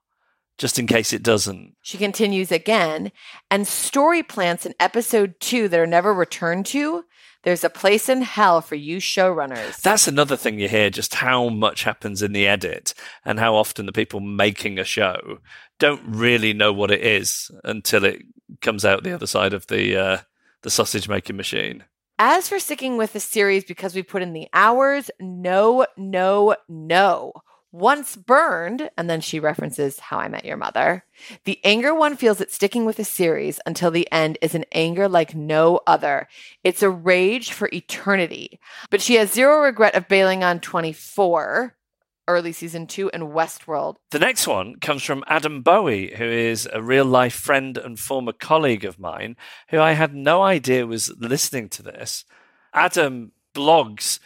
just in case it doesn't. She continues again, and story plants in episode two that are never returned to. There's a place in hell for you showrunners. That's another thing you hear just how much happens in the edit and how often the people making a show don't really know what it is until it comes out the other side of the uh, the sausage making machine. As for sticking with the series because we put in the hours, no, no, no. Once burned, and then she references How I Met Your Mother. The anger one feels that sticking with a series until the end is an anger like no other. It's a rage for eternity. But she has zero regret of bailing on 24, early season two, and Westworld. The next one comes from Adam Bowie, who is a real life friend and former colleague of mine, who I had no idea was listening to this. Adam blogs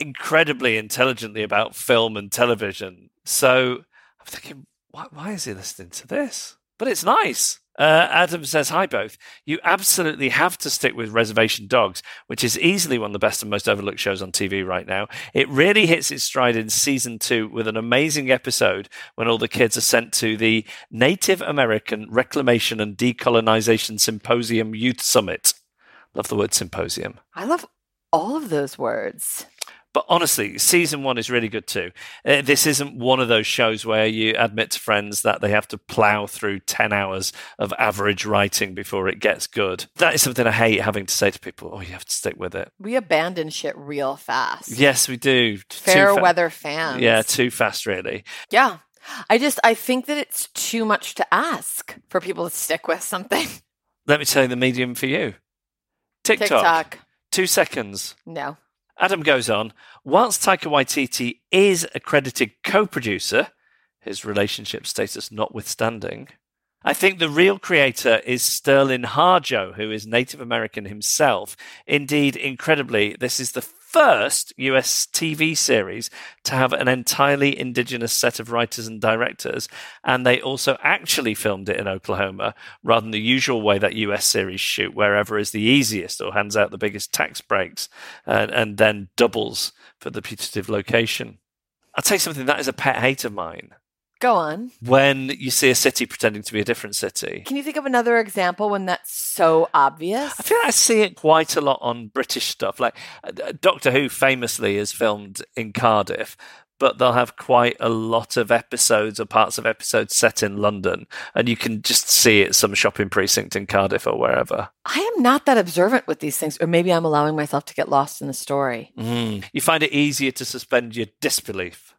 incredibly intelligently about film and television. So I'm thinking, why, why is he listening to this? But it's nice. Uh, Adam says, Hi, both. You absolutely have to stick with Reservation Dogs, which is easily one of the best and most overlooked shows on TV right now. It really hits its stride in season two with an amazing episode when all the kids are sent to the Native American Reclamation and Decolonization Symposium Youth Summit. Love the word symposium. I love all of those words. But honestly, season one is really good too. Uh, this isn't one of those shows where you admit to friends that they have to plow through 10 hours of average writing before it gets good. That is something I hate having to say to people. Oh, you have to stick with it. We abandon shit real fast. Yes, we do. Fair fa- weather fans. Yeah, too fast, really. Yeah. I just I think that it's too much to ask for people to stick with something. Let me tell you the medium for you TikTok. TikTok. Two seconds. No. Adam goes on, whilst Taika Waititi is a credited co producer, his relationship status notwithstanding, I think the real creator is Sterling Harjo, who is Native American himself. Indeed, incredibly, this is the first US TV series to have an entirely indigenous set of writers and directors, and they also actually filmed it in Oklahoma rather than the usual way that US series shoot, wherever is the easiest or hands out the biggest tax breaks and, and then doubles for the putative location. I'll tell you something that is a pet hate of mine. Go on. When you see a city pretending to be a different city, Can you think of another example when that's so obvious? I feel like I see it quite a lot on British stuff. Like uh, Doctor Who famously is filmed in Cardiff, but they'll have quite a lot of episodes or parts of episodes set in London, and you can just see it some shopping precinct in Cardiff or wherever. I am not that observant with these things, or maybe I'm allowing myself to get lost in the story. Mm. You find it easier to suspend your disbelief.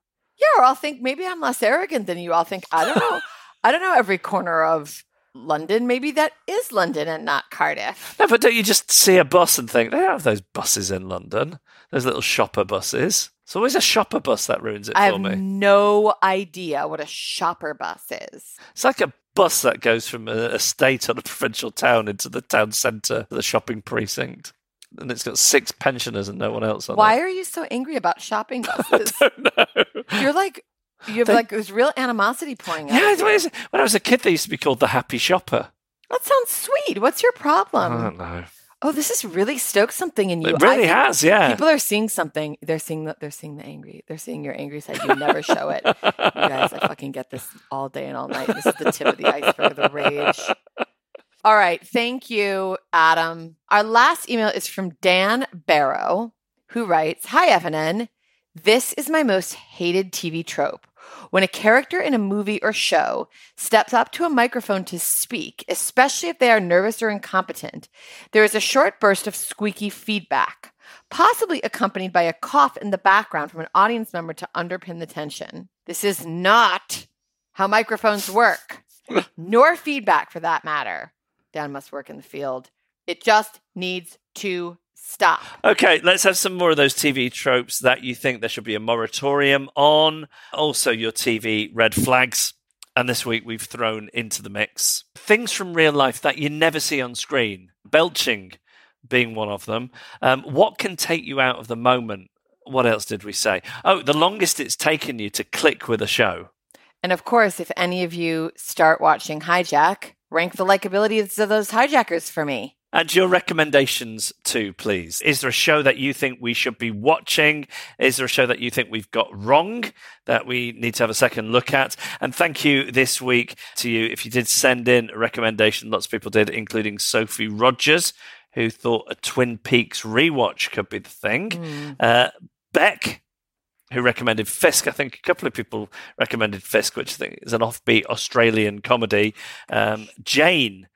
Yeah, or I'll think maybe I'm less arrogant than you. I'll think, I don't know. I don't know every corner of London. Maybe that is London and not Cardiff. No, but don't you just see a bus and think they have those buses in London? Those little shopper buses. It's always a shopper bus that ruins it I for have me. no idea what a shopper bus is. It's like a bus that goes from a, a state or a provincial town into the town centre, the shopping precinct. And it's got six pensioners and no one else on it. Why it. are you so angry about shopping buses? I don't know. You're like, you have They- like this real animosity pouring out. Yeah, of it's- you. what is it? when I was a kid, they used to be called the Happy Shopper. That sounds sweet. What's your problem? I don't know. Oh, this has really stoked something in you. It really has, yeah. People are seeing something. They're seeing the, they're seeing the angry. They're seeing your angry side. You never show it. You guys, I fucking get this all day and all night. This is the tip of the iceberg, of the rage. All right. Thank you, Adam. Our last email is from Dan Barrow, who writes Hi, FNN. This is my most hated TV trope. When a character in a movie or show steps up to a microphone to speak, especially if they are nervous or incompetent, there is a short burst of squeaky feedback, possibly accompanied by a cough in the background from an audience member to underpin the tension. This is not how microphones work, nor feedback for that matter. Dan must work in the field. It just needs to stop. Okay, let's have some more of those TV tropes that you think there should be a moratorium on. Also, your TV red flags. And this week we've thrown into the mix things from real life that you never see on screen. Belching being one of them. Um, what can take you out of the moment? What else did we say? Oh, the longest it's taken you to click with a show. And of course, if any of you start watching Hijack, rank the likabilities of those hijackers for me. And your recommendations too, please. Is there a show that you think we should be watching? Is there a show that you think we've got wrong that we need to have a second look at? And thank you this week to you if you did send in a recommendation. Lots of people did, including Sophie Rogers, who thought a Twin Peaks rewatch could be the thing. Uh, Beck, who recommended Fisk. I think a couple of people recommended Fisk, which I think is an offbeat Australian comedy. Um, Jane,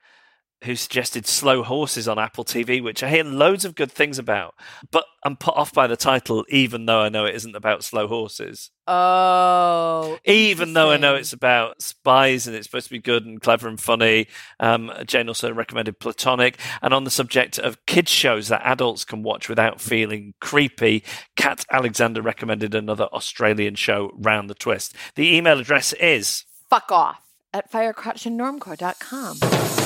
who suggested Slow Horses on Apple TV, which I hear loads of good things about, but I'm put off by the title, even though I know it isn't about slow horses. Oh. Even though I know it's about spies and it's supposed to be good and clever and funny. Um, Jane also recommended Platonic. And on the subject of kids' shows that adults can watch without feeling creepy, Kat Alexander recommended another Australian show, Round the Twist. The email address is Fuck off at firecrotchandnormcore.com.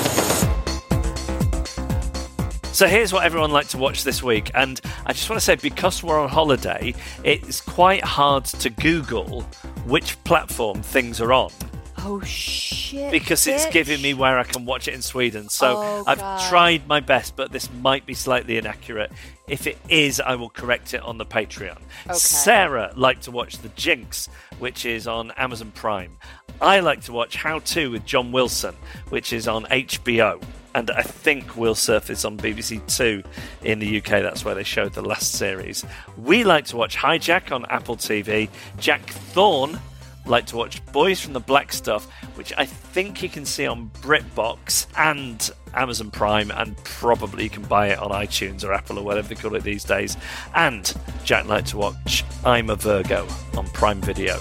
So here's what everyone liked to watch this week, and I just want to say because we're on holiday, it's quite hard to Google which platform things are on Oh shit! because it's giving me where I can watch it in Sweden. So Oh, I've God. tried my best, but this might be slightly inaccurate. If it is, I will correct it on the Patreon. Okay. Sarah liked to watch The Jinx, which is on Amazon Prime. I like to watch How To with John Wilson, which is on HBO. And I think will surface on BBC Two in the UK. That's where they showed the last series. We like to watch Hijack on Apple TV. Jack Thorne like to watch Boys from the Black Stuff, which I think you can see on BritBox and Amazon Prime, and probably you can buy it on iTunes or Apple or whatever they call it these days. And Jack like to watch I'm a Virgo on Prime Video.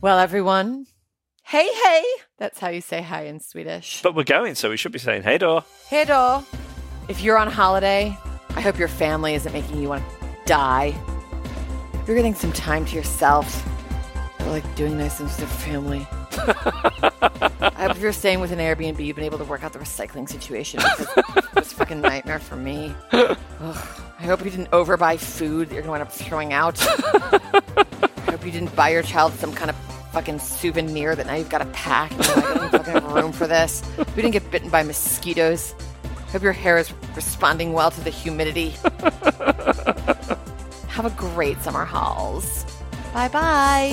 Well, everyone, hey hey. That's how you say hi in Swedish. But we're going, so we should be saying hey door. Hey då. If you're on holiday, I hope your family isn't making you want to die. You're getting some time to yourself. Like doing nice things with your family. I hope if you're staying with an Airbnb, you've been able to work out the recycling situation. It's a fucking nightmare for me. Ugh. I hope you didn't overbuy food that you're going to wind up throwing out. I hope you didn't buy your child some kind of fucking souvenir that now you've got to pack. I don't have room for this. We didn't get bitten by mosquitoes. Hope your hair is responding well to the humidity. have a great summer hauls. Bye bye.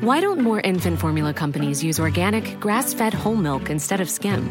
Why don't more infant formula companies use organic, grass fed whole milk instead of skim?